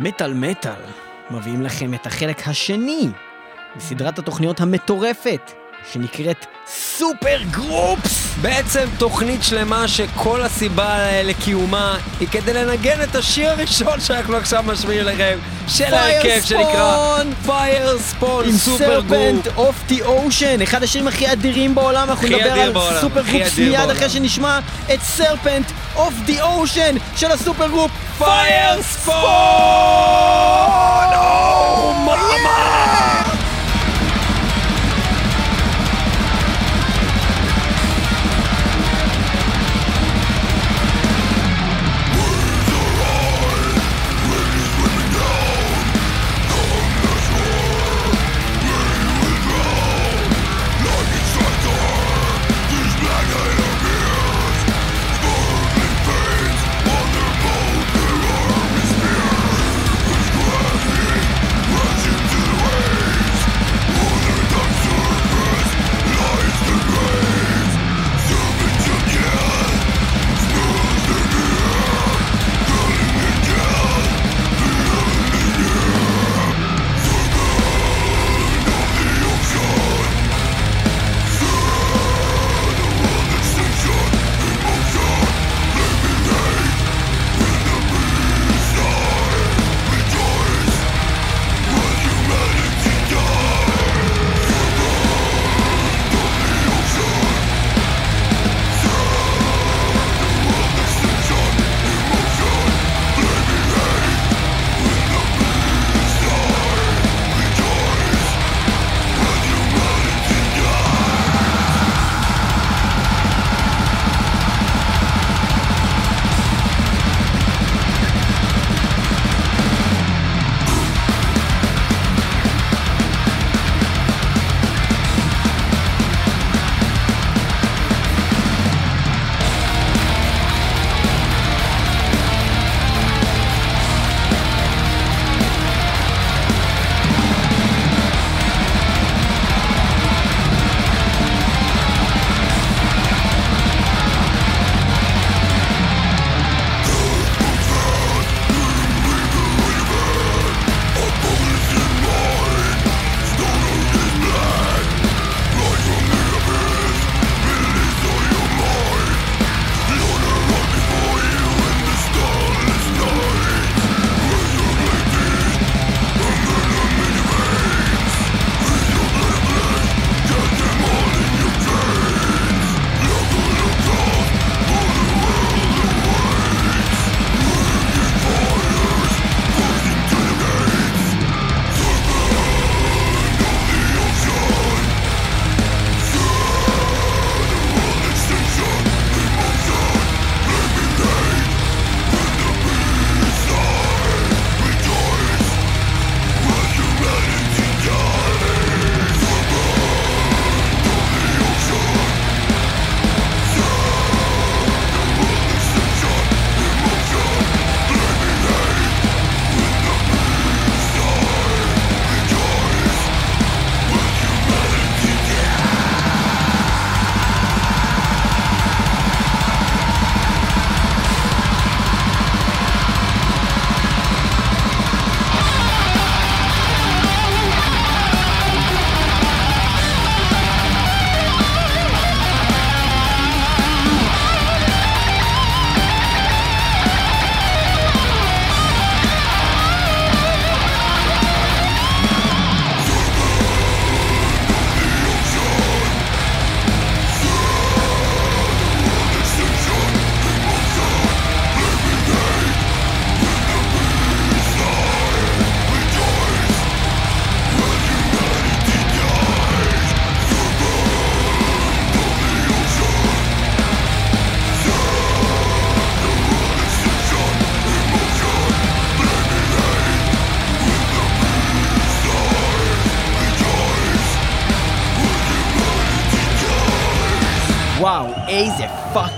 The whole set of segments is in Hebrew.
מטאל מטאל מביאים לכם את החלק השני בסדרת התוכניות המטורפת שנקראת סופר גרופס! בעצם תוכנית שלמה שכל הסיבה לקיומה היא כדי לנגן את השיר הראשון שאנחנו עכשיו משמיעים לכם של ההרכב שנקרא פייר ספון עם super group. Serpent of the Ocean, אחד השירים הכי אדירים בעולם, אנחנו נדבר על בעולם, super groups מיד בעולם. אחרי שנשמע את Serpent אוף די אושן של הסופר גרופ פייר ספון!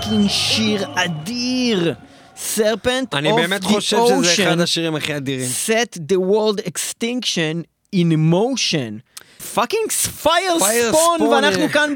fucking שיר אדיר! Serpent אני באמת חושב שזה אחד השירים הכי אדירים. set the world extinction in motion. fucking Firespawn, ואנחנו. כאן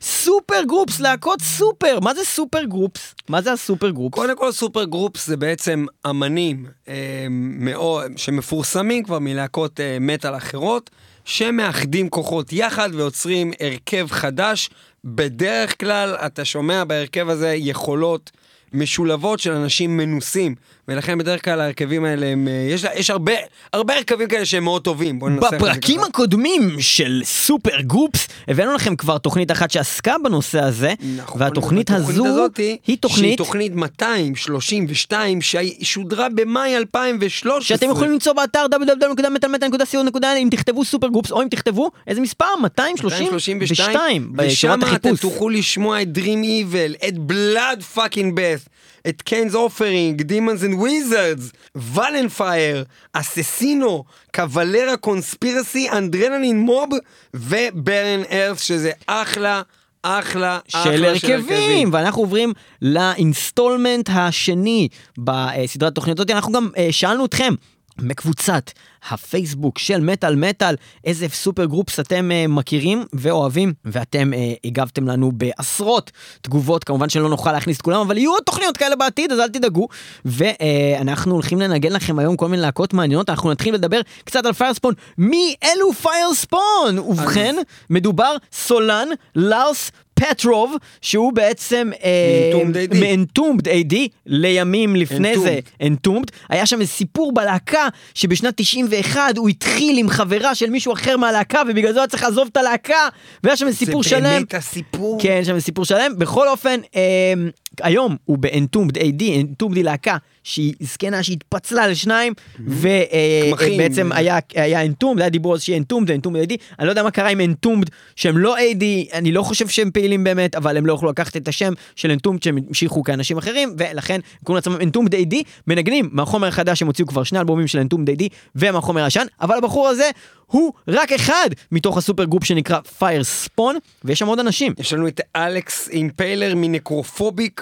super groups, להקות סופר. מה זה super groups? מה זה ה super groups? קודם כל super groups זה בעצם אמנים אה, מאוד, שמפורסמים כבר מלהקות אה, מטאל אחרות, שמאחדים כוחות יחד ויוצרים הרכב חדש. בדרך כלל אתה שומע בהרכב הזה יכולות משולבות של אנשים מנוסים, ולכן בדרך כלל ההרכבים האלה הם, אה, יש, יש הרבה, הרבה הרכבים כאלה שהם מאוד טובים. בפרקים הקודמים של סופר גרופס הבאנו לכם כבר תוכנית אחת שעסקה בנושא הזה, נכון, והתוכנית הזו הזאתי, היא תוכנית שהיא תוכנית 232 ששודרה במאי 2013. שאתם יכולים למצוא באתר www.metalmetal.co.il אם תכתבו סופר גרופס או אם תכתבו איזה מספר? 232 ושם אתם. תוכלו לשמוע את Dream Evil, את Blood fucking Bath, את Cain's Offering, Demons and Wizards, Vallenfyre, Asesino, Cavalera Conspiracy, Adrenaline Mob ו Barren Earth שזה אחלה, אחלה, אחלה של הרכבים, ואנחנו עוברים ל installment השני בסדרת התוכניות הזאת. אנחנו גם אה, שאלנו אתכם מקבוצת הפייסבוק של מטאל מטאל, איזה סופר גרופס אתם אה, מכירים ואוהבים, ואתם אה, הגבתם לנו בעשרות תגובות, כמובן שלא נוכל להכניס את כולם, אבל יהיו עוד תוכניות כאלה בעתיד, אז אל תדאגו. ואנחנו הולכים לנגן לכם היום כל מיני להקות מעניינות, אנחנו נתחיל לדבר קצת על פיירספון. מי אלו פיירספון? ובכן, מדובר סולן לארס פטרוב, שהוא בעצם... AD. מ-Entombed AD, לימים לפני זה. Entombed. היה שם איזה סיפור בלהקה, שבשנת 91 הוא התחיל עם חברה של מישהו אחר מהלהקה, ובגלל זה הוא היה צריך לעזוב את הלהקה, והיה שם איזה סיפור זה שלם. באמת הסיפור. כן, שם איזה סיפור שלם. בכל אופן, אה, היום הוא ב-Entombed AD, Entombed היא להקה שהיא זקנה שהתפצלה לשניים. ובעצם היה, היה Entombed, היה דיבור על שיהיה Entombed ו-Entombed AD. אני לא יודע מה קרה עם Entombed שהם לא AD, אני לא חושב שהם פעילים באמת, אבל הם לא יכלו לקחת את השם של Entombed שהם המשיכו כאנשים אחרים, ולכן קוראים לעצמם Entombed AD, מנגנים מהחומר החדש, הם הוציאו כבר שני אלבומים של Entombed AD ומהחומר הישן, אבל הבחור הזה הוא רק אחד מתוך ה super group שנקרא Firespawn, ויש שם עוד אנשים. יש לנו את אלכס אימפיילר מ Necrophobic,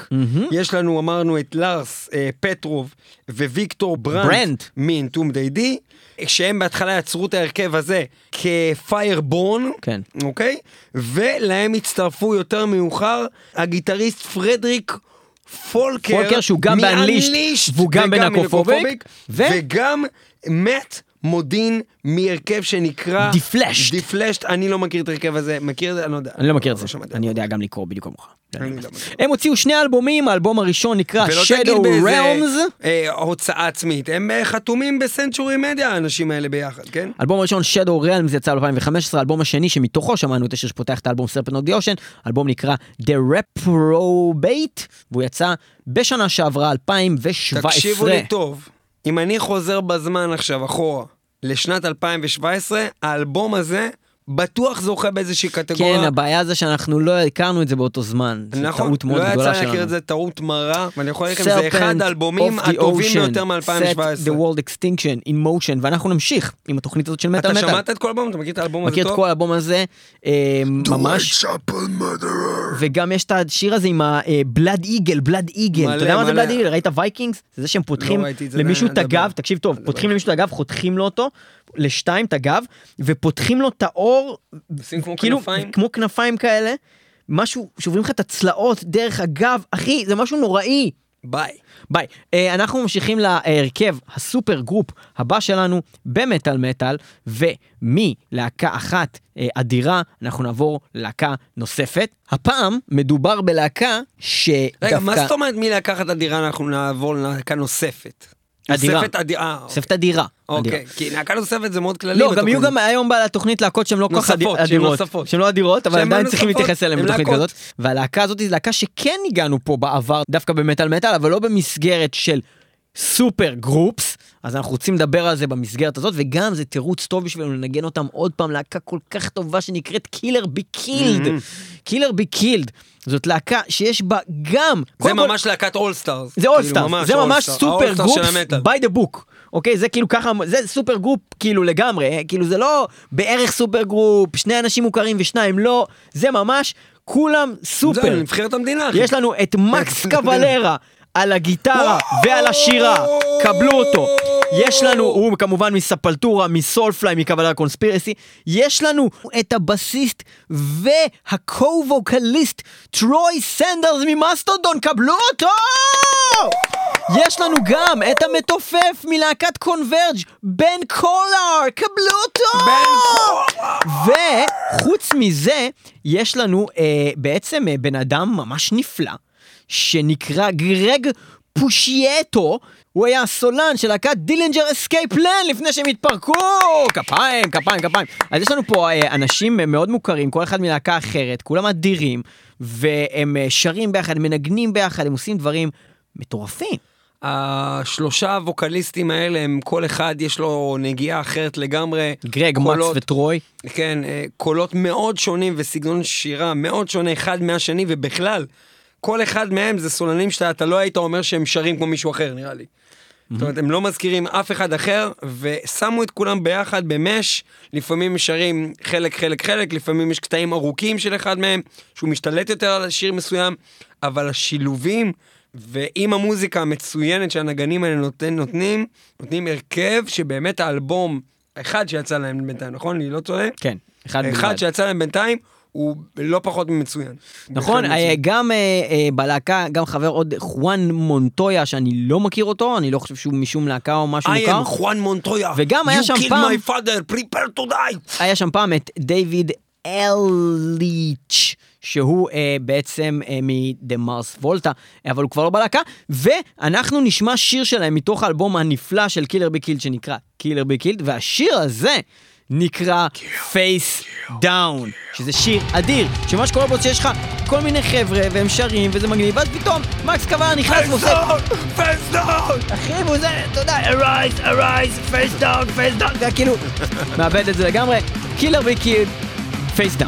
יש לנו, אמרנו, את לארס אה, פטרוב וויקטור ברנט, ברנט. מ Entombed AD, שהם בהתחלה יצרו את ההרכב הזה כ Fireborn, כן. אוקיי? ולהם הצטרפו יותר מאוחר הגיטריסט פרדריק פולקר, פולקר שהוא גם ב Unleashed, והוא גם מ Necrophobic, ו- וגם מאט מודין מהרכב שנקרא Defleshed. Defleshed, אני לא מכיר את ההרכב הזה, מכיר את זה? אני לא יודע. אני לא מכיר את זה, שמעתי. אני יודע גם לקרוא בדיוק כמוך. לא. הם הוציאו שני אלבומים, האלבום הראשון נקרא Shadow Realms. אה, הוצאה עצמית, הם אה, חתומים ב Century Media האנשים האלה ביחד, כן? אלבום הראשון Shadow Realms יצא ב-2015, האלבום השני שמתוכו שמענו את השיר שפותח את האלבום Serpent of the Ocean, אלבום נקרא The Reprobate, והוא יצא בשנה שעברה 2017. תקשיבו לי טוב, אם אני חוזר בזמן עכשיו אחורה לשנת 2017, האלבום הזה בטוח זוכה באיזושהי קטגוריה. כן, הבעיה זה שאנחנו לא הכרנו את זה באותו זמן. זו נכון, טעות מאוד לא גדולה יצא לי להכיר שלנו. את זה, טעות מרה, ואני יכול להגיד לכם, זה אחד האלבומים הטובים Ocean, ביותר Set מ-2017. the World Extinction in Motion, ואנחנו נמשיך עם התוכנית הזאת של מטאל אתה מטאל. שמעת את כל האלבום? אתה מכיר את האלבום הזה מכיר את טוב? כל האלבום הזה, אה, ממש, וגם יש את השיר הזה עם ה blood eagle, blood eagle, מלא, אתה יודע מה זה. blood eagle? ראית וייקינגס? זה זה שהם פותחים לא זה, למישהו את הגב. תקשיב טוב. פותחים למישהו את הגב, חותכים לו אותו, לשתיים את הגב, ופותחים לו את העור, עושים כמו כאילו, כנפיים? כמו כנפיים כאלה, משהו, שוברים לך את הצלעות דרך הגב, אחי, זה משהו נוראי. ביי. ביי. אה, אנחנו ממשיכים להרכב ה super group הבא שלנו במטאל מטאל, ומלהקה אחת אה, אדירה, אנחנו נעבור ללהקה נוספת. הפעם מדובר בלהקה שדווקא... רגע, מה זאת אומרת מלקחת הדירה אנחנו נעבור ללהקה נוספת? אדירה. נוספת אדירה. נוספת אדירה. אוקיי. כי להקה נוספת זה מאוד כללי. לא, גם. יהיו גם היום בתוכנית להקות שהן לא כל כך אדירות. נוספות. שהן לא אדירות, אבל עדיין צריכים להתייחס אליהן הן בתוכנית. כזאת. והלהקה הזאת היא להקה שכן הגענו פה בעבר, דווקא במטאל מטאל, אבל לא במסגרת של super groups. אז אנחנו רוצים לדבר על זה במסגרת הזאת, וגם זה תירוץ טוב בשבילנו לנגן אותם עוד פעם, להקה כל כך טובה שנקראת Killer Be Killed. Killer Be Killed. זאת להקה שיש בה גם... זה קודם כל- ממש להקת all stars. זה all star, זה ממש super group של המטאל. by the book. אוקיי, זה כאילו ככה, זה super group כאילו לגמרי, כאילו זה לא בערך super group, שני אנשים מוכרים ושניים לא, זה ממש כולם זה סופר. נבחרת המדינה. יש לנו את מקס קוולרה על הגיטרה ועל השירה, קבלו אותו. יש לנו, הוא כמובן מ Sepultura, מ Soulfly, מ Cavalera Conspiracy, יש לנו את הבסיסט וה co-vocalist טרוי סנדרס ממאסטודון, קבלו אותו! יש לנו גם את המתופף מלהקת Converge, בן קולר, קבלו אותו! וחוץ מזה, יש לנו אה, בעצם אה, בן אדם ממש נפלא, שנקרא גרג פושייטו, הוא היה הסולן של להקת Dillinger Escape Plan לפני שהם התפרקו! כפיים, כפיים, כפיים. אז יש לנו פה אה, אנשים מאוד מוכרים, כל אחד מלהקה אחרת, כולם אדירים, והם אה, שרים ביחד, הם מנגנים ביחד, הם עושים דברים מטורפים. השלושה הווקליסטים האלה, הם כל אחד יש לו נגיעה אחרת לגמרי. גרג, מקס וטרוי. כן, אה, קולות מאוד שונים וסגנון שירה מאוד שונה אחד מהשני, ובכלל, כל אחד מהם זה סולנים שאתה לא היית אומר שהם שרים כמו מישהו אחר, נראה לי. זאת אומרת, הם לא מזכירים אף אחד אחר, ושמו את כולם ביחד במש, לפעמים שרים חלק, חלק, חלק, לפעמים יש קטעים ארוכים של אחד מהם, שהוא משתלט יותר על שיר מסוים, אבל השילובים, ועם המוזיקה המצוינת שהנגנים האלה נותן, נותנים, נותנים הרכב שבאמת האלבום, אחד שיצא להם בינתיים, נכון? אני לא טועה? כן, אחד אחד. שיצא להם בינתיים, הוא לא פחות ממצוין. נכון, אה. גם אה, אה, בלהקה, גם חבר עוד חואן מונטויה, שאני לא מכיר אותו, אני לא חושב שהוא משום להקה או משהו I מוכר. am חואן מונטויה. וגם היה שם You פעם- killed my father, prepare to die. היה שם פעם את דיוויד אליץ', שהוא אה, בעצם אה, מ The Mars Volta, אבל הוא כבר לא בלהקה, ואנחנו נשמע שיר שלהם מתוך האלבום הנפלא של Killer Be Killed שנקרא Killer Be Killed, והשיר הזה נקרא Face Down, שזה שיר אדיר, שמה שקורה בו שיש לך כל מיני חבר'ה והם שרים וזה מגניב, ואז פתאום מקס קוולרה נכנס ועושה face down! אחי, והוא זה, אתה יודע, arise, arise, face down, face down, זה כאילו, מאבד את זה לגמרי, Killer Be Killed, face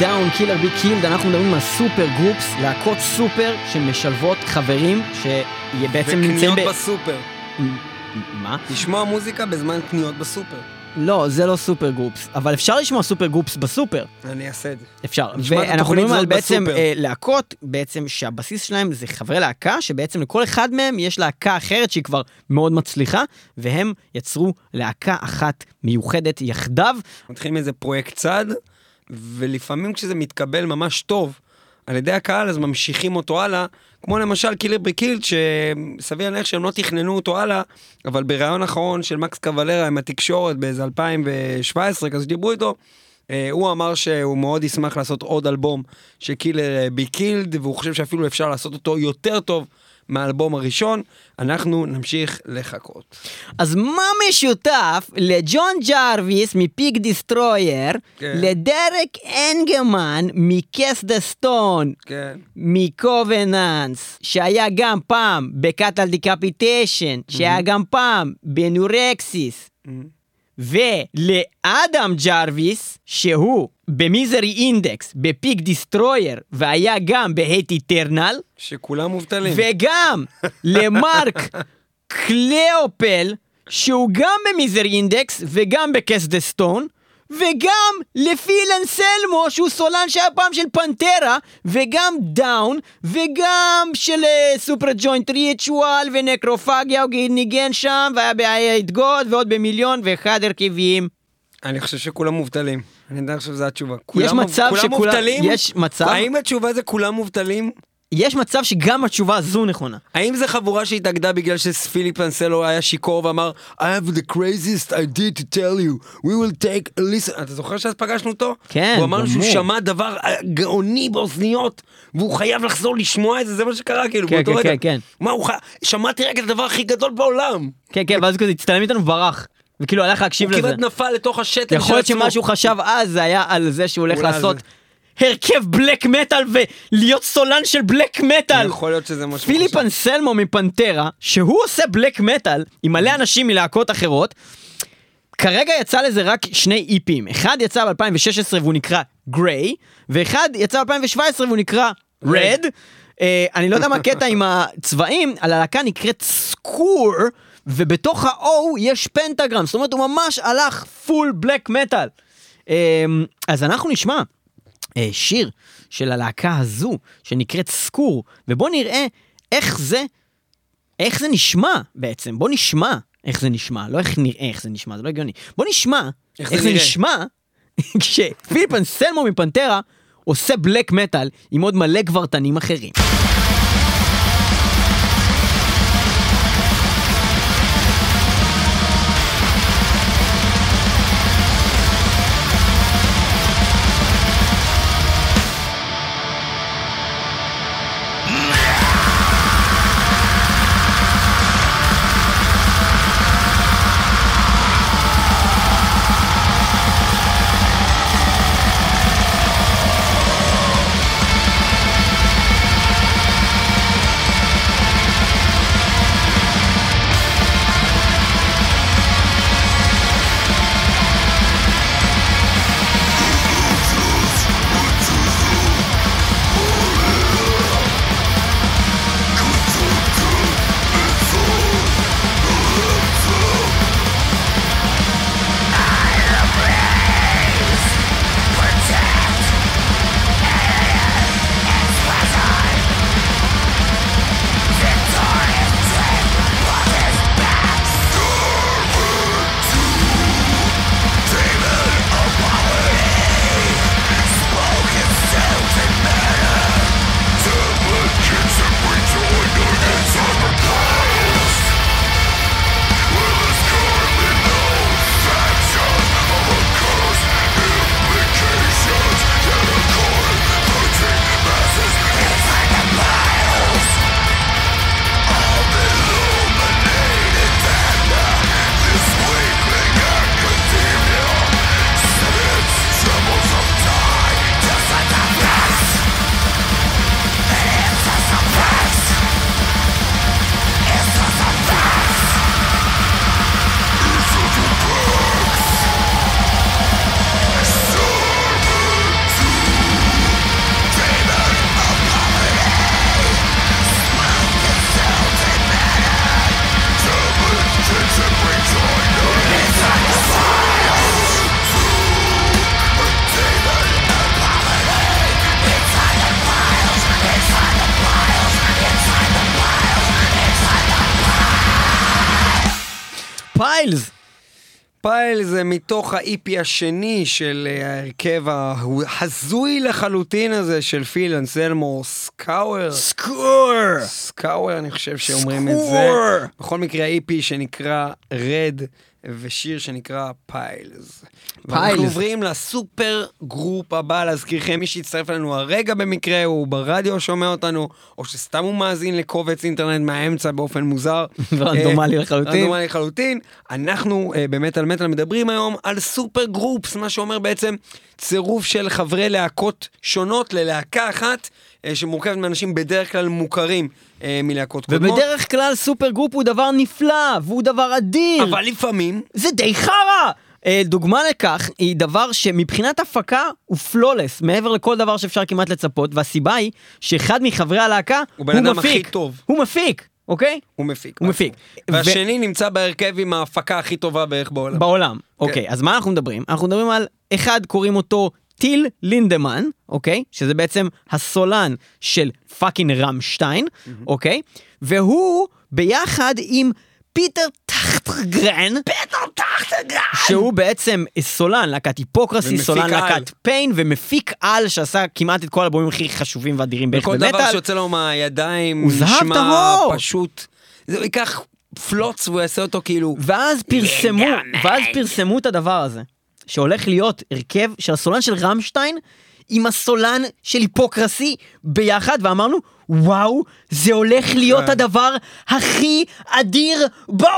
Down, Killer Be Killed אנחנו מדברים על super groups להקות סופר שמשלבות חברים שבעצם נמצאים וקניות ב... בסופר. מה? לשמוע מוזיקה בזמן קניות בסופר. לא זה לא super groups אבל אפשר לשמוע super groups בסופר אני אעשה את זה. אפשר ואנחנו מדברים על בעצם. אה, להקות בעצם שהבסיס שלהם זה חברי להקה שבעצם לכל אחד מהם יש להקה אחרת שהיא כבר מאוד מצליחה והם יצרו להקה אחת מיוחדת יחדיו מתחילים איזה פרויקט צד, ולפעמים כשזה מתקבל ממש טוב על ידי הקהל, אז ממשיכים אותו הלאה, כמו למשל Killer Be Killed, שסביר להניח שהם לא תכננו אותו הלאה, אבל בריאיון האחרון של מקס קוולרה עם התקשורת באיזה 2017, כזה שדיברו איתו, אה, הוא אמר שהוא מאוד ישמח לעשות עוד אלבום של Killer Be Killed, והוא חושב שאפילו אפשר לעשות אותו יותר טוב מהאלבום הראשון. אנחנו נמשיך לחכות. אז מה משותף לג'ון ג'רוויס מפיק דיסטרויר, כן. לדרק אנגמן מקס דה סטון, כן. מקובננס, שהיה גם פעם בקטל דיקפיטיישן, שהיה גם פעם בנורקסיס, ולאדם ג'רוויס, שהוא במיזרי אינדקס, בפיק דיסטרויר, והיה גם בהייט איטרנל, שכולם מובטלים. וגם למרק קליאופל, שהוא גם ב Misery Index וגם ב Cast the Stone, וגם לפילן סלמו, שהוא סולן שהיה פעם של Pantera, וגם Down, וגם של אה, Superjoint Ritual ו Necrophagia, הוא ניגן שם, והיה ב Eyehategod, ועוד במיליון ואחד הרכבים. אני חושב שכולם מובטלים. אני יודע עכשיו שזו התשובה. כולם, מצב כולם שכולם- מובטלים? יש מצב- האם התשובה זה כולם מובטלים? יש מצב שגם התשובה הזו נכונה. האם זה חבורה שהתאגדה בגלל שפיליפ אנסלו היה שיכור ואמר I have the craziest idea to tell you, we will take a listen. אתה זוכר שאז פגשנו אותו? כן, הוא אמר שהוא. שמע דבר אה, גאוני באוזניות, והוא חייב לחזור לשמוע את זה, זה מה שקרה כאילו כן, באותו כן, רגע. כן, כן. מה, הוא חי... שמעתי רק את הדבר הכי גדול בעולם. כן, כן, ואז הוא כזה הצטלם איתנו וברח. וכאילו הלך להקשיב הוא לזה. כמעט נפל לתוך השתן של עצמו. יכול להיות שמה שהוא חשב אז זה היה על זה שהוא הולך לעשות הרכב black metal ולהיות סולן של black metal. יכול להיות שזה מה שהוא פיליפ. אנסלמו מ Pantera, שהוא עושה black metal עם מלא אנשים מלהקות אחרות, כרגע יצא לזה רק שני EP ים. אחד יצא ב-2016 והוא נקרא Grey, ואחד יצא ב-2017 והוא נקרא Red. אה, אני לא יודע מה הקטע עם הצבעים, הלהקה נקראת Scour, ובתוך ה-O יש פנטגרם, זאת אומרת הוא ממש הלך full black metal. אז אנחנו נשמע אה, שיר של הלהקה הזו, שנקראת סקור, ובוא נראה איך זה, איך זה נשמע בעצם, בוא נשמע איך זה נשמע, לא איך נראה איך זה נשמע, זה לא הגיוני. בוא נשמע איך איך זה זה. נשמע כשפיליפ אנסלמו מפנטרה עושה בלק מטאל עם עוד מלא גברתנים אחרים. Piles. Pile זה מתוך ה-EP השני של אה, ההרכב ההזוי לחלוטין הזה של פיל אנסלמו Scour. סקור! Scour אני חושב שאומרים את זה. בכל מקרה ה-EP שנקרא Red ושיר שנקרא Piles. ואנחנו עוברים ל super group הבא, להזכירכם, מי שהצטרף אלינו הרגע במקרה, הוא ברדיו שומע אותנו, או שסתם הוא מאזין לקובץ אינטרנט מהאמצע באופן מוזר. רנדומלי אה, לחלוטין. רנדומלי לחלוטין. אנחנו אה, באמת על מטאל מדברים היום על super groups, מה שאומר בעצם צירוף של חברי להקות שונות ללהקה אחת, אה, שמורכבת מאנשים בדרך כלל מוכרים אה, מלהקות קודמות. ובדרך כלל super group הוא דבר נפלא, והוא דבר אדיר. אבל לפעמים, זה די חרא! אה, דוגמה לכך היא דבר שמבחינת הפקה הוא flawless, מעבר לכל דבר שאפשר כמעט לצפות, והסיבה היא שאחד מחברי הלהקה הוא הכי מפיק. הוא מפיק, אוקיי? הוא מפיק. הוא מפיק. והשני נמצא בהרכב עם ההפקה הכי טובה בערך בעולם. בעולם. אוקיי, אז מה אנחנו מדברים? אנחנו מדברים על, אחד קוראים אותו טיל לינדמן, אוקיי? שזה בעצם הסולן של fucking Rammstein, אוקיי? והוא ביחד עם פיטר טחטגרן, פיטר טחטגרן, שהוא בעצם סולן להקת Hypocrisy, סולן. להקת Pain, ומפיק על שעשה כמעט את כל האלבומים הכי חשובים ואדירים בערך וכל דבר במטאל. שיוצא לו מהידיים הוא זהב טהור. פשוט, זה ייקח פלוץ והוא יעשה אותו כאילו, ואז פרסמו, ואז פרסמו את הדבר הזה, שהולך להיות הרכב של הסולן של רמשטיין עם הסולן של היפוקרסי ביחד, ואמרנו, וואו, זה הולך להיות כן. הדבר הכי אדיר בעולם!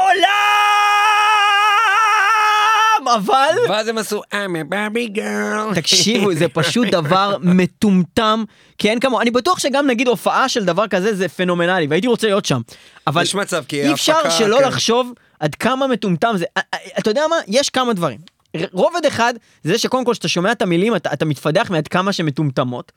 אבל... ואז הם עשו I'm a Barbie girl. תקשיבו, זה פשוט דבר מטומטם, כי אין כמוהו. אני בטוח שגם נגיד הופעה של דבר כזה זה פנומנלי, והייתי רוצה להיות שם. אבל יש מצב, כי אי אפשר ההפקה, שלא כן. לחשוב עד כמה מטומטם זה. אתה יודע מה? יש כמה דברים. רובד אחד, זה שקודם כל כשאתה שומע את המילים, אתה, אתה מתפדח מעד כמה שהן מטומטמות.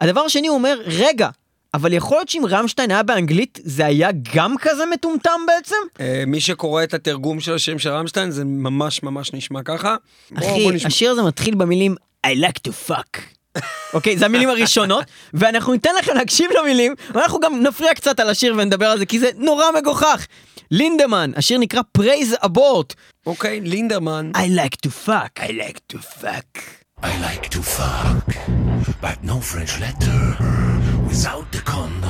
הדבר השני, הוא אומר, רגע, אבל יכול להיות שאם רמשטיין היה באנגלית, זה היה גם כזה מטומטם בעצם? אה, מי שקורא את התרגום של השירים של רמשטיין זה ממש ממש נשמע ככה. אחי. השיר הזה מתחיל במילים I like to fuck. אוקיי, זה המילים הראשונות, ואנחנו ניתן לכם להקשיב למילים, ואנחנו גם נפריע קצת על השיר ונדבר על זה, כי זה נורא מגוחך. לינדמן, השיר נקרא Praise Abort. אוקיי, לינדרמן. I like to fuck. I like to fuck. I like to fuck, but no French letter. Without the condom,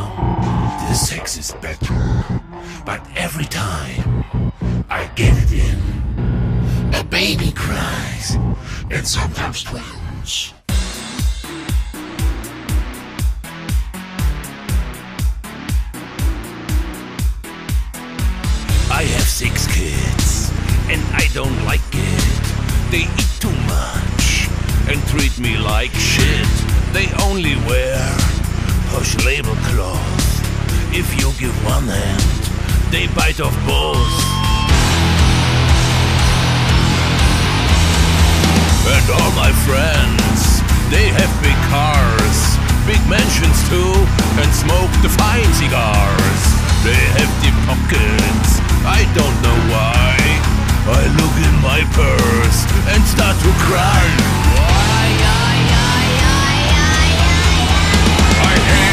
the sex is better. But every time I get it in, a baby cries, and sometimes twins. Like shit. They only wear posh label cloth. If you give one hand, they bite off both. And all my friends, they have big cars, big mansions too, and smoke the fine cigars. They have deep pockets, I don't know why. I look in my purse and start to cry. my hand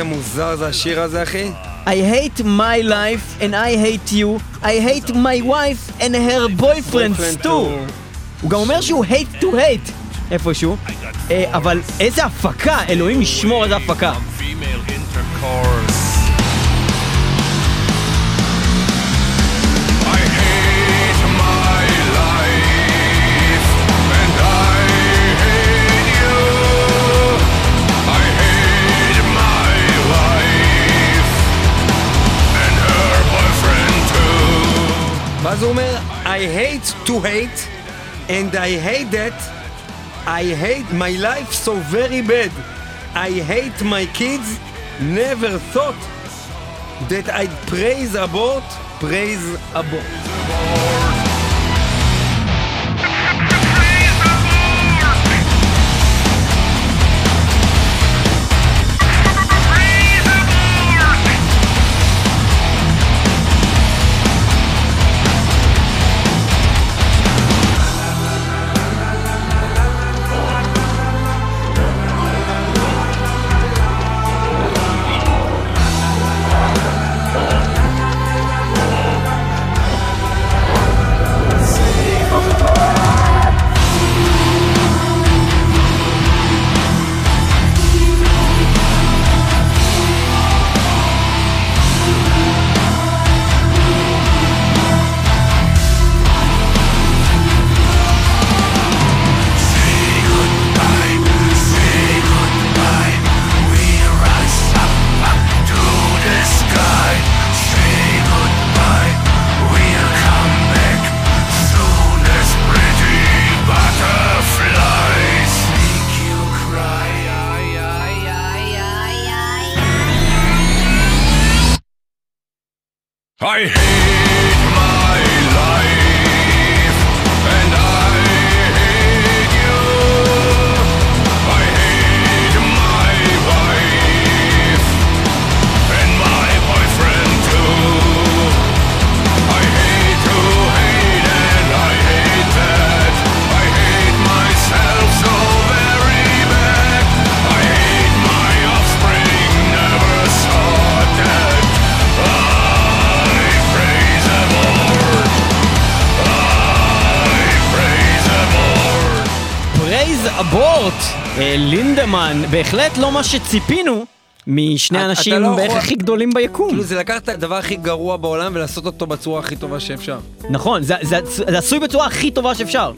איזה מוזר זה השיר הזה, אחי. I hate my life and I hate you. I hate my wife and her boyfriends too. הוא גם אומר שהוא hate to hate איפשהו. אה, אבל איזה הפקה, אלוהים ישמור איזה הפקה. ואז הוא אומר, I hate to hate, and I hate that, I hate my life so very bad. I hate my kids, never thought that I'd praise abort, praise abort. I hate לינדמן, בהחלט לא מה שציפינו משני אתה האנשים לא בערך הכי גדולים ביקום. כאילו זה לקחת את הדבר הכי גרוע בעולם ולעשות אותו בצורה הכי טובה שאפשר. נכון, זה- זה זה עשוי בצורה הכי טובה שאפשר.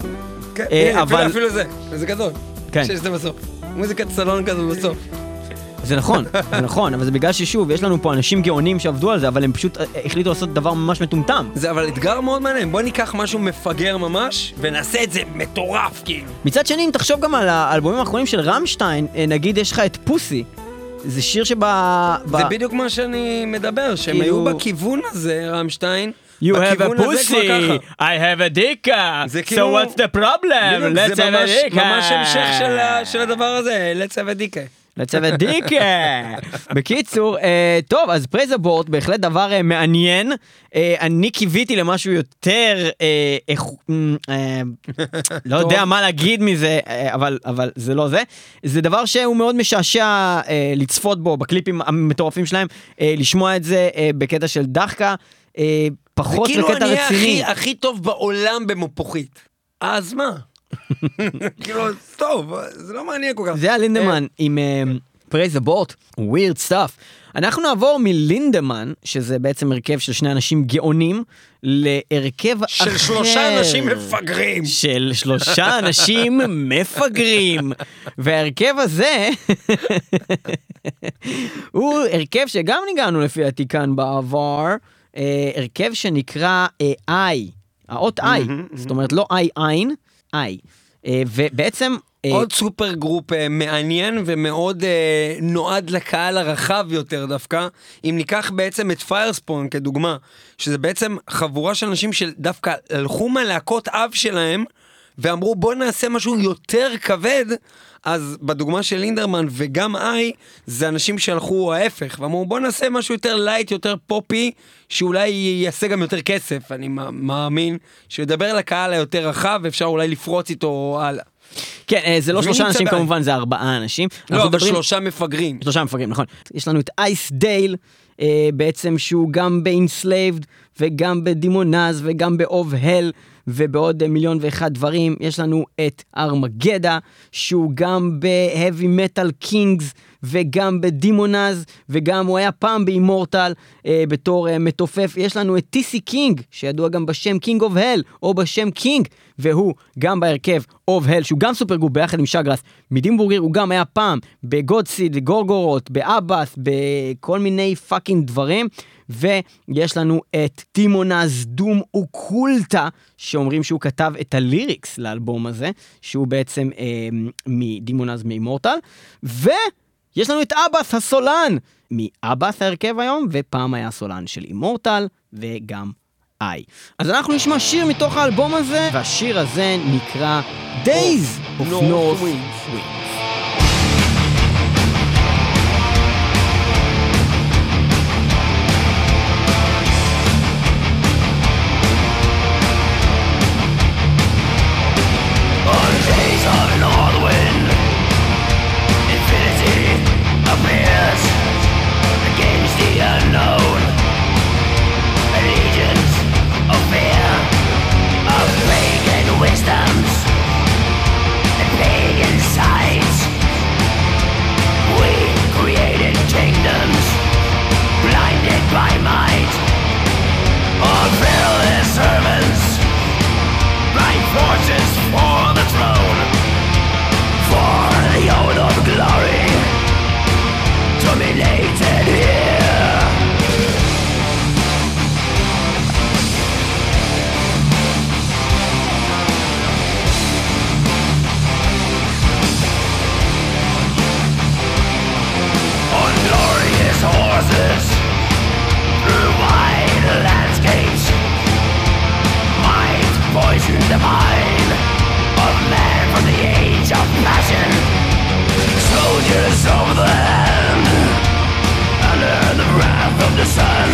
כן, אה, אבל- אפילו זה, זה גדול. כן. שיש את זה בסוף. מוזיקת סלון כזה בסוף. זה נכון, זה נכון, אבל זה בגלל ששוב, יש לנו פה אנשים גאונים שעבדו על זה, אבל הם פשוט אה, החליטו לעשות דבר ממש מטומטם. זה אבל אתגר מאוד מעניין, בוא ניקח משהו מפגר ממש, ונעשה את זה מטורף כאילו. מצד שני, אם תחשוב גם על האלבומים האחרונים של רמשטיין, אה, נגיד יש לך את Pussy. זה שיר שב... ב- זה בדיוק מה שאני מדבר, שהם כאילו- היו בכיוון הזה, Rammstein. You have a pussy. I have a dick, so כאילו- what's the problem? Let's זה have a ממש, dick. ממש המשך של, ה- של הדבר הזה, let's have a dick. A dick. בקיצור, אה, טוב, אז Praise Abort בהחלט דבר אה, מעניין. אה, אני קיוויתי למשהו יותר, אה, איכו- אה, לא יודע. מה להגיד מזה, אה, אבל, אבל זה לא זה. זה דבר שהוא מאוד משעשע אה, לצפות בו בקליפים המטורפים שלהם, אה, לשמוע את זה אה, בקטע של דחקה. אה, פחות כאילו בקטע אני רציני. הכי, הכי טוב בעולם במפוחית. אז מה? כאילו, טוב, זה לא מעניין כל כך. זה היה לינדמן עם Praise Abort, weird stuff. אנחנו נעבור מלינדמן, שזה בעצם הרכב של שני אנשים גאונים, להרכב אחר. של שלושה אנשים מפגרים. של שלושה אנשים מפגרים. וההרכב הזה הוא הרכב שגם ניגנו לפי דעתי כאן בעבר, אה, הרכב שנקרא אה, I, האות I, זאת אומרת לא eye עין, I. אה, ובעצם... אה, עוד super group אה, מעניין ומאוד נועד לקהל הרחב יותר דווקא. אם ניקח בעצם את Firespawn כדוגמה, שזה בעצם חבורה של אנשים שדווקא הלכו מהלהקות אב שלהם ואמרו בוא נעשה משהו יותר כבד, אז בדוגמה של לינדמן וגם I, זה אנשים שהלכו ההפך, ואמרו בוא נעשה משהו יותר light, יותר פופי, שאולי יעשה גם יותר כסף, אני מא- מאמין, שידבר לקהל היותר רחב ואפשר אולי לפרוץ איתו הלאה. כן, אה, זה לא שלושה אנשים ב- כמובן, זה ארבעה אנשים. לא, אבל מדברים- שלושה מפגרים. שלושה מפגרים, נכון. יש לנו את Ice Dale, אה, בעצם שהוא גם ב-Enslaved וגם ב-Demonaz וגם ב-Ov Hell ובעוד מיליון ואחד דברים. יש לנו את Armagedda, שהוא גם ב-Heavy Metal Kings וגם ב-Demonaz, וגם הוא היה פעם ב-Immortal אה, בתור אה, מתופף. יש לנו את TC King, שידוע גם בשם King ov Hell, או בשם King, והוא גם בהרכב Ov Hell, שהוא גם super group ביחד עם Shagrath מ-Dimmu Borgir. הוא גם היה פעם ב-God Seed, Gorgoroth, ב-Abbath, בכל מיני fucking דברים. ויש לנו את Demonaz Doom Occulta, שאומרים שהוא כתב את הליריקס לאלבום הזה, שהוא בעצם אה, Demonaz מ-Immortal, ויש לנו את Abbath הסולן, מ-Abbath ההרכב היום, ופעם היה סולן של Immortal, וגם איי. אז אנחנו נשמע שיר מתוך האלבום הזה, והשיר הזה נקרא Days of North Winds. I'm be mind of man from the age of passion. Soldiers of the hand, under the wrath of the sun,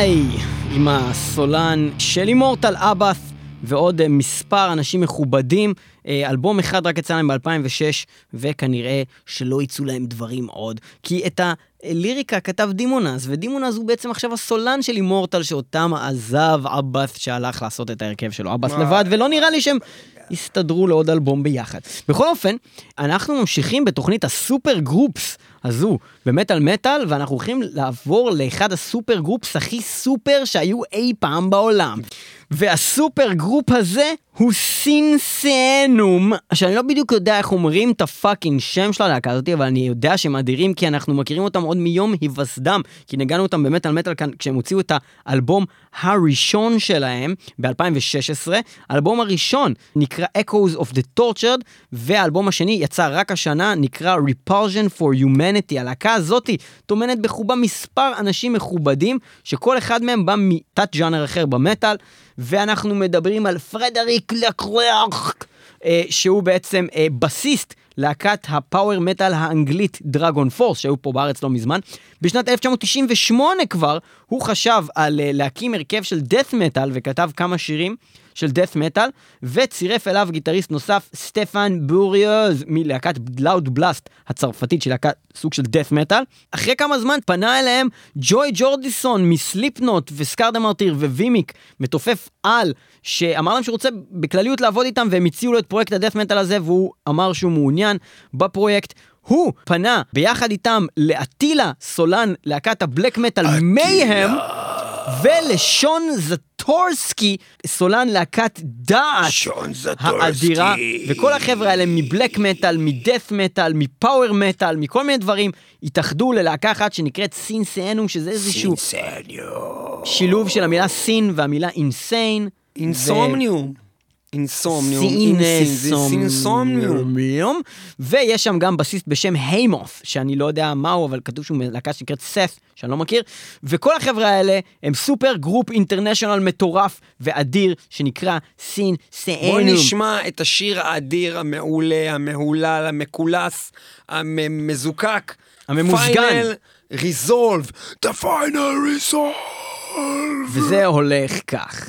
איי, עם הסולן של אימורטל אבאס ועוד אה, מספר אנשים מכובדים. אה, אלבום אחד רק יצא להם ב-2006, וכנראה שלא יצאו להם דברים עוד. כי את הליריקה כתב דימונז, ודימונז הוא בעצם עכשיו הסולן של אימורטל שאותם עזב אבאס שהלך לעשות את ההרכב שלו. אבאס מה? לבד, ולא נראה לי שהם יסתדרו לעוד אלבום ביחד. בכל אופן, אנחנו ממשיכים בתוכנית הסופר גרופס הזו במטאל מטאל, ואנחנו הולכים לעבור לאחד ה-super groups הכי סופר שהיו אי פעם בעולם. וה-super group הזה הוא Sinsaenum, שאני לא בדיוק יודע איך אומרים את הפאקינג שם של הלהקה הזאת, אבל אני יודע שהם אדירים כי אנחנו מכירים אותם עוד מיום היווסדם, כי ניגנו אותם במטאל מטאל כאן כשהם הוציאו את האלבום הראשון שלהם ב-2016. האלבום הראשון נקרא Echoes of the Tortured, והאלבום השני יצא רק השנה, נקרא Repulsion for Humanity. הלהקה הזאתי טומנת בחובה מספר אנשים מכובדים, שכל אחד מהם בא מתת ג'אנר אחר במטאל. ואנחנו מדברים על פרדריק לקרוח, אה, שהוא בעצם אה, בסיסט להקת הפאוור מטאל האנגלית דרגון פורס, שהיו פה בארץ לא מזמן. בשנת 1998 כבר, הוא חשב על אה, להקים הרכב של דאט מטאל וכתב כמה שירים של death metal, וצירף אליו גיטריסט נוסף, Stéphane Buriez, מלהקת Loudblast הצרפתית, של להקת סוג של death metal. אחרי כמה זמן פנה אליהם ג'וי ג'ורדיסון מסליפנוט וסקארדמרטיר ווימיק, מתופף על, שאמר להם שהוא רוצה בכלליות לעבוד איתם, והם הציעו לו את פרויקט הדאט מטאל הזה, והוא אמר שהוא מעוניין בפרויקט. הוא פנה ביחד איתם ל-Attila סולן, להקת ה-black metal Mayhem, ולשון זטורסקי, סולן להקת דעת האדירה, וכל החבר'ה האלה מבלק מטאל, מדף מטאל, מפאוור מטאל, מכל מיני דברים, התאחדו ללהקה אחת שנקראת סינסיאנום, שזה איזשהו שילוב של המילה סין והמילה אינסיין. אינסומניום. אינסומניום. אינסומניום. ויש שם גם בסיסט בשם היימוף, שאני לא יודע מהו, אבל כתוב שהוא מלהקה שנקראת סף, שאני לא מכיר. וכל החבר'ה האלה הם super group international מטורף ואדיר, שנקרא Sinsaenum. בוא נשמע את השיר האדיר, המעולה, המהולל, המקולס, המזוקק. Final Resolve. The final resolve. וזה הולך כך.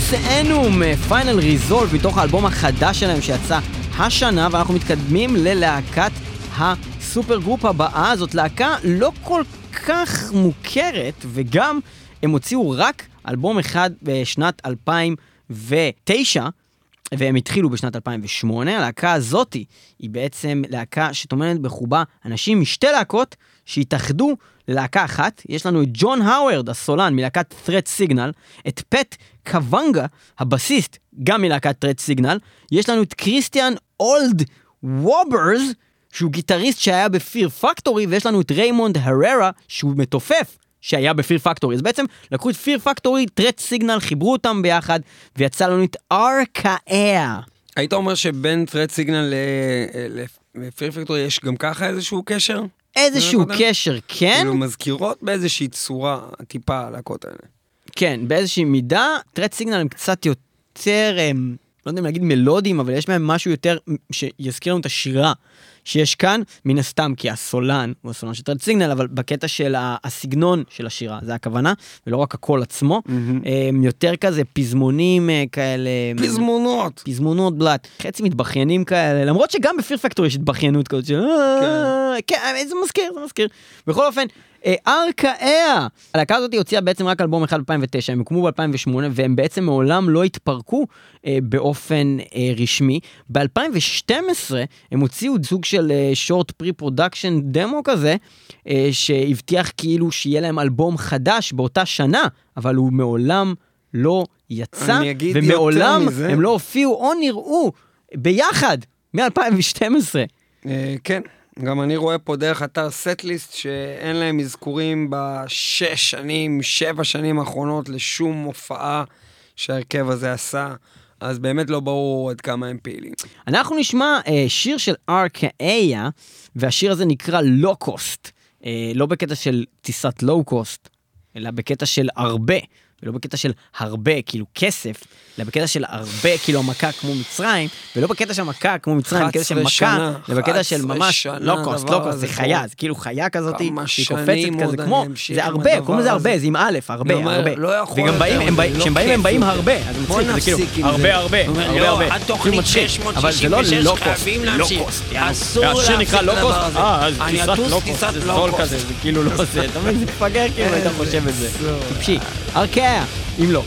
Sinsaenum, Final Resolve, מתוך האלבום החדש שלהם שיצא השנה, ואנחנו מתקדמים ללהקת ה-super group הבאה. זאת להקה לא כל כך מוכרת, וגם הם הוציאו רק אלבום אחד בשנת 2009. והם התחילו בשנת 2008. הלהקה הזאתי היא בעצם להקה שטומנת בחובה אנשים משתי להקות שהתאחדו ללהקה אחת. יש לנו את Jon Howard, הסולן מלהקת Threat Signal, את Pat Kavanagh, הבסיסט, גם מלהקת Threat Signal. יש לנו את Christian Olde Wolbers, שהוא גיטריסט שהיה ב-Fear Factory, ויש לנו את Raymond Herrera, שהוא מתופף. שהיה ב-Fear Factory. אז בעצם לקחו את Fear Factory, Threat Signal, חיברו אותם ביחד, ויצא לנו את Arkaea. היית אומר שבין Threat Signal ל-Fear Factory יש גם ככה איזשהו קשר? איזשהו? קשר, כן? כאילו מזכירות באיזושהי צורה טיפה הלהקות האלה. כן, באיזושהי מידה, טרט סיגנל הם קצת יותר, הם, לא יודע אם להגיד מלודיים, אבל יש בהם משהו יותר שיזכיר לנו את השירה שיש כאן, מן הסתם, כי הסולן הוא הסולן של טרט סיגנל, אבל בקטע של הסגנון של השירה, זה הכוונה, ולא רק הקול עצמו, הם יותר כזה פזמונים אה, כאלה. פזמונות. פזמונות בלאט, חצי מתבכיינים כאלה, למרות שגם בפיר פקטור יש התבכיינות כזאת של... "אה", כן, זה מזכיר, זה מזכיר. בכל אופן, Arkaea, הלהקה הזאת הוציאה בעצם רק אלבום אחד ב-2009, הם הוקמו ב-2008, והם בעצם מעולם לא התפרקו אה, באופן אה, רשמי. ב-2012 הם הוציאו סוג של short pre-production demo כזה, אה, שהבטיח כאילו שיהיה להם אלבום חדש באותה שנה, אבל הוא מעולם לא יצא, ומעולם. הם לא הופיעו או נראו ביחד מ-2012. אה, כן, גם אני רואה פה דרך אתר setlist שאין להם אזכורים בשש שנים, שבע שנים האחרונות לשום הופעה שההרכב הזה עשה, אז באמת לא ברור עד כמה הם פעילים. אנחנו נשמע אה, שיר של Arkaea, והשיר הזה נקרא Locust. אה, לא בקטע של טיסת לואו-קוסט, אלא בקטע של ארבה, ולא בקטע של הרבה, כאילו כסף, אלא בקטע של הרבה, כאילו המכה כמו מצרים, ולא בקטע של מכה כמו מצרים, בקטע של 11 מכה, אלא בקטע של 11 ממש הדבר לואו-קוסט, הזה זה חיה. זה כאילו חיה כזאת, שנים קופצת כזה, כמו, זה הרבה, קוראים לזה. הרבה, זה עם א', הרבה, אומר, הרבה. לא וגם באים, לא כשהם באים, הם באים. הרבה, אז מצחיק, זה כאילו, הרבה. הרבה, הרבה, לא, הרבה. התוכנית מצחיק, 666 אבל זה לא לואו-קוסט, חייבים להמשיך. השיר נקרא לואו-קוסט, הזה. אה, אז טיסת לואו-קוסט, טיסת זה כאילו לא זה, אתה מבין, זה מפגר כאילו, אתה חושב את זה. טיפשי. אם לא.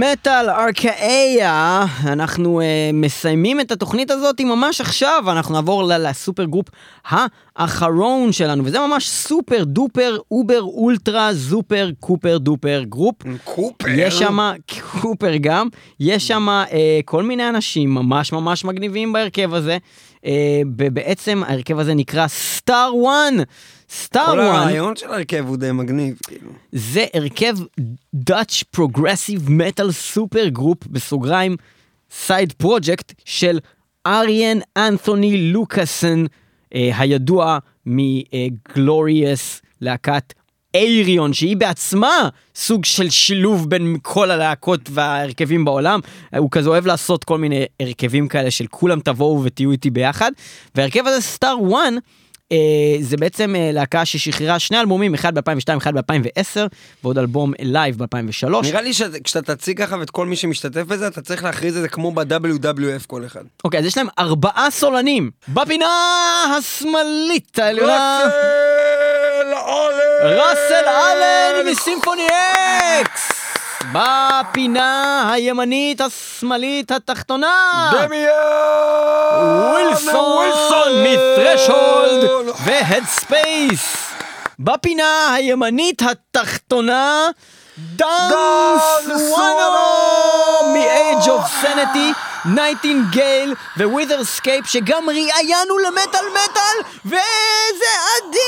מטאל Arkaea, אנחנו אה, מסיימים את התוכנית הזאת ממש עכשיו, אנחנו נעבור ל-super group האחרון שלנו, וזה ממש super duper uber ultra zuper cooper duper group. Cooper. יש שם, cooper גם, יש שם אה, כל מיני אנשים ממש ממש מגניבים בהרכב הזה. אה, בעצם ההרכב הזה נקרא Star One. Star כל One. הרעיון של ההרכב הוא די מגניב, כאילו. זה הרכב Dutch Progressive Metal Super Group בסוגריים side project של Arjen Anthony Lucassen אה, הידוע מ-glorious להקת Ayreon שהיא בעצמה סוג של שילוב בין כל הלהקות וההרכבים בעולם הוא כזה אוהב לעשות כל מיני הרכבים כאלה של כולם תבואו ותהיו איתי ביחד וההרכב הזה Star One אה, זה בעצם אה, להקה ששחררה שני אלבומים, אחד ב-2002, אחד ב-2010, ועוד אלבום live ב-2003. נראה לי שכשאתה תציג ככה ואת כל מי שמשתתף בזה, אתה צריך להכריז את זה כמו ב-WWF כל אחד. אוקיי, אז יש להם ארבעה סולנים. בפינה השמאלית העליונה, אלן! ראסל אלן מ-Symphony X! בפינה הימנית השמאלית התחתונה, דמיאן! ווילסון מ-Threshold ו-Headspace. בפינה הימנית התחתונה, דן סוואנו מ-Edge of Sanity, Nightingale ו-Witherscape שגם ראיינו למטאל מטאל וזה אדיר!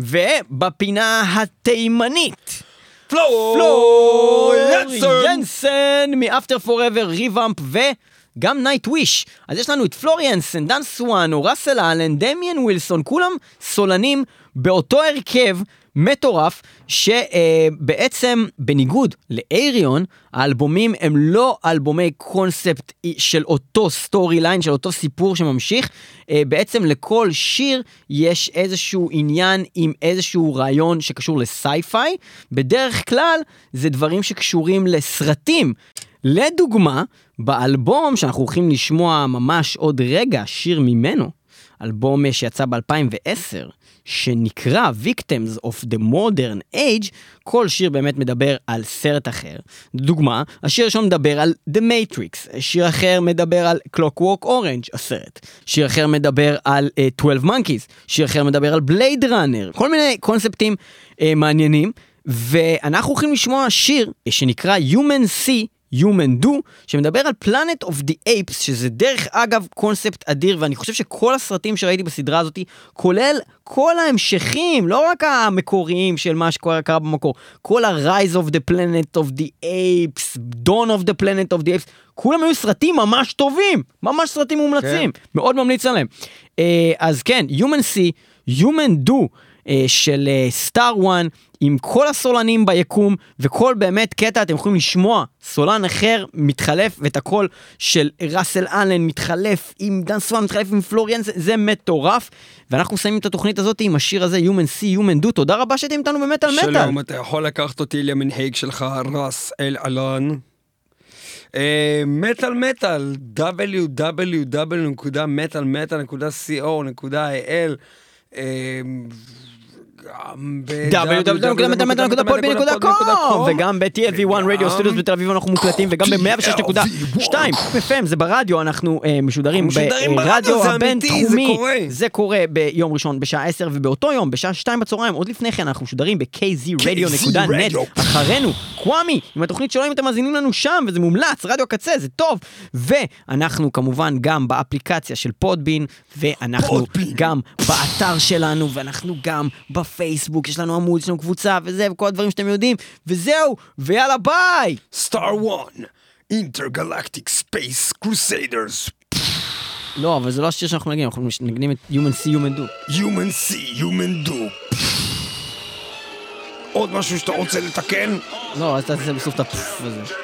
ובפינה התימנית, פלור! פלור ינסן! ינסן מ-After Forever, ReVamp וגם Nightwish. אז יש לנו את פלור ינסן, דן סוואנו, ראסל אלן, דמיאן ווילסון, כולם סולנים באותו הרכב מטורף, שבעצם בניגוד לאייריון, האלבומים הם לא אלבומי קונספט של אותו storyline, של אותו סיפור שממשיך. אה, בעצם לכל שיר יש איזשהו עניין עם איזשהו רעיון שקשור ל-sci-fi. בדרך כלל זה דברים שקשורים לסרטים. לדוגמה, באלבום שאנחנו הולכים לשמוע ממש עוד רגע, שיר ממנו, אלבום אה, שיצא ב-2010, שנקרא Victims of the Modern Age, כל שיר באמת מדבר על סרט אחר. דוגמה, השיר הראשון מדבר על The Matrix, שיר אחר מדבר על Clockwork Orange, הסרט. שיר אחר מדבר על uh, 12 Monkeys, שיר אחר מדבר על Blade Runner, כל מיני קונספטים uh, מעניינים, ואנחנו הולכים לשמוע שיר uh, שנקרא Human Sea. Human Do, שמדבר על Planet of the Apes, שזה דרך אגב קונספט אדיר, ואני חושב שכל הסרטים שראיתי בסדרה הזאת, כולל כל ההמשכים, לא רק המקוריים של מה שקרה במקור, כל ה-Rise of the Planet of the Apes, Dawn of the Planet of the Apes, כולם היו סרטים ממש טובים, ממש סרטים מומלצים, כן. מאוד ממליץ עליהם. אה, אז כן, Human See, Human Do, של סטאר uh, וואן עם כל הסולנים ביקום וכל באמת קטע אתם יכולים לשמוע סולן אחר מתחלף ואת הקול של ראסל אלן מתחלף עם דן סואן מתחלף עם פלוריאן זה, זה מטורף ואנחנו מסיימים את התוכנית הזאת עם השיר הזה Human See Human Do תודה רבה שאתם איתנו במטאל מטאל. שלום אתה יכול לקחת אותי למנהיג שלך ראס אל אלן. מטאל מטאל www.metalmetal.co.il גם www.מטאלמטאל.פודבין.קום וגם ב-TLV1 רדיו סטודיוס בתל אביב אנחנו מוקלטים וגם ב-106.2 FM זה ברדיו אנחנו משודרים ברדיו הבינתחומי זה קורה ביום ראשון בשעה 10 ובאותו יום בשעה 2 בצהריים עוד לפני כן אנחנו משודרים ב-kzradio.net אחרינו קוואמי עם התוכנית שלו אם אתם מאזינים לנו שם וזה מומלץ רדיו הקצה זה טוב ואנחנו כמובן גם באפליקציה של פודבין ואנחנו גם באתר שלנו ואנחנו גם בפייסבוק, יש לנו עמוד, יש לנו קבוצה וזה, וכל הדברים שאתם יודעים, וזהו, ויאללה ביי! Star One, Intergalactic Space Crusaders. לא, אבל זה לא השיר שאנחנו נגנים, אנחנו נגנים את Human See Human Do. Human See Human Do. עוד משהו שאתה רוצה לתקן? לא, אז תעשה בסוף את הפפפ הזה.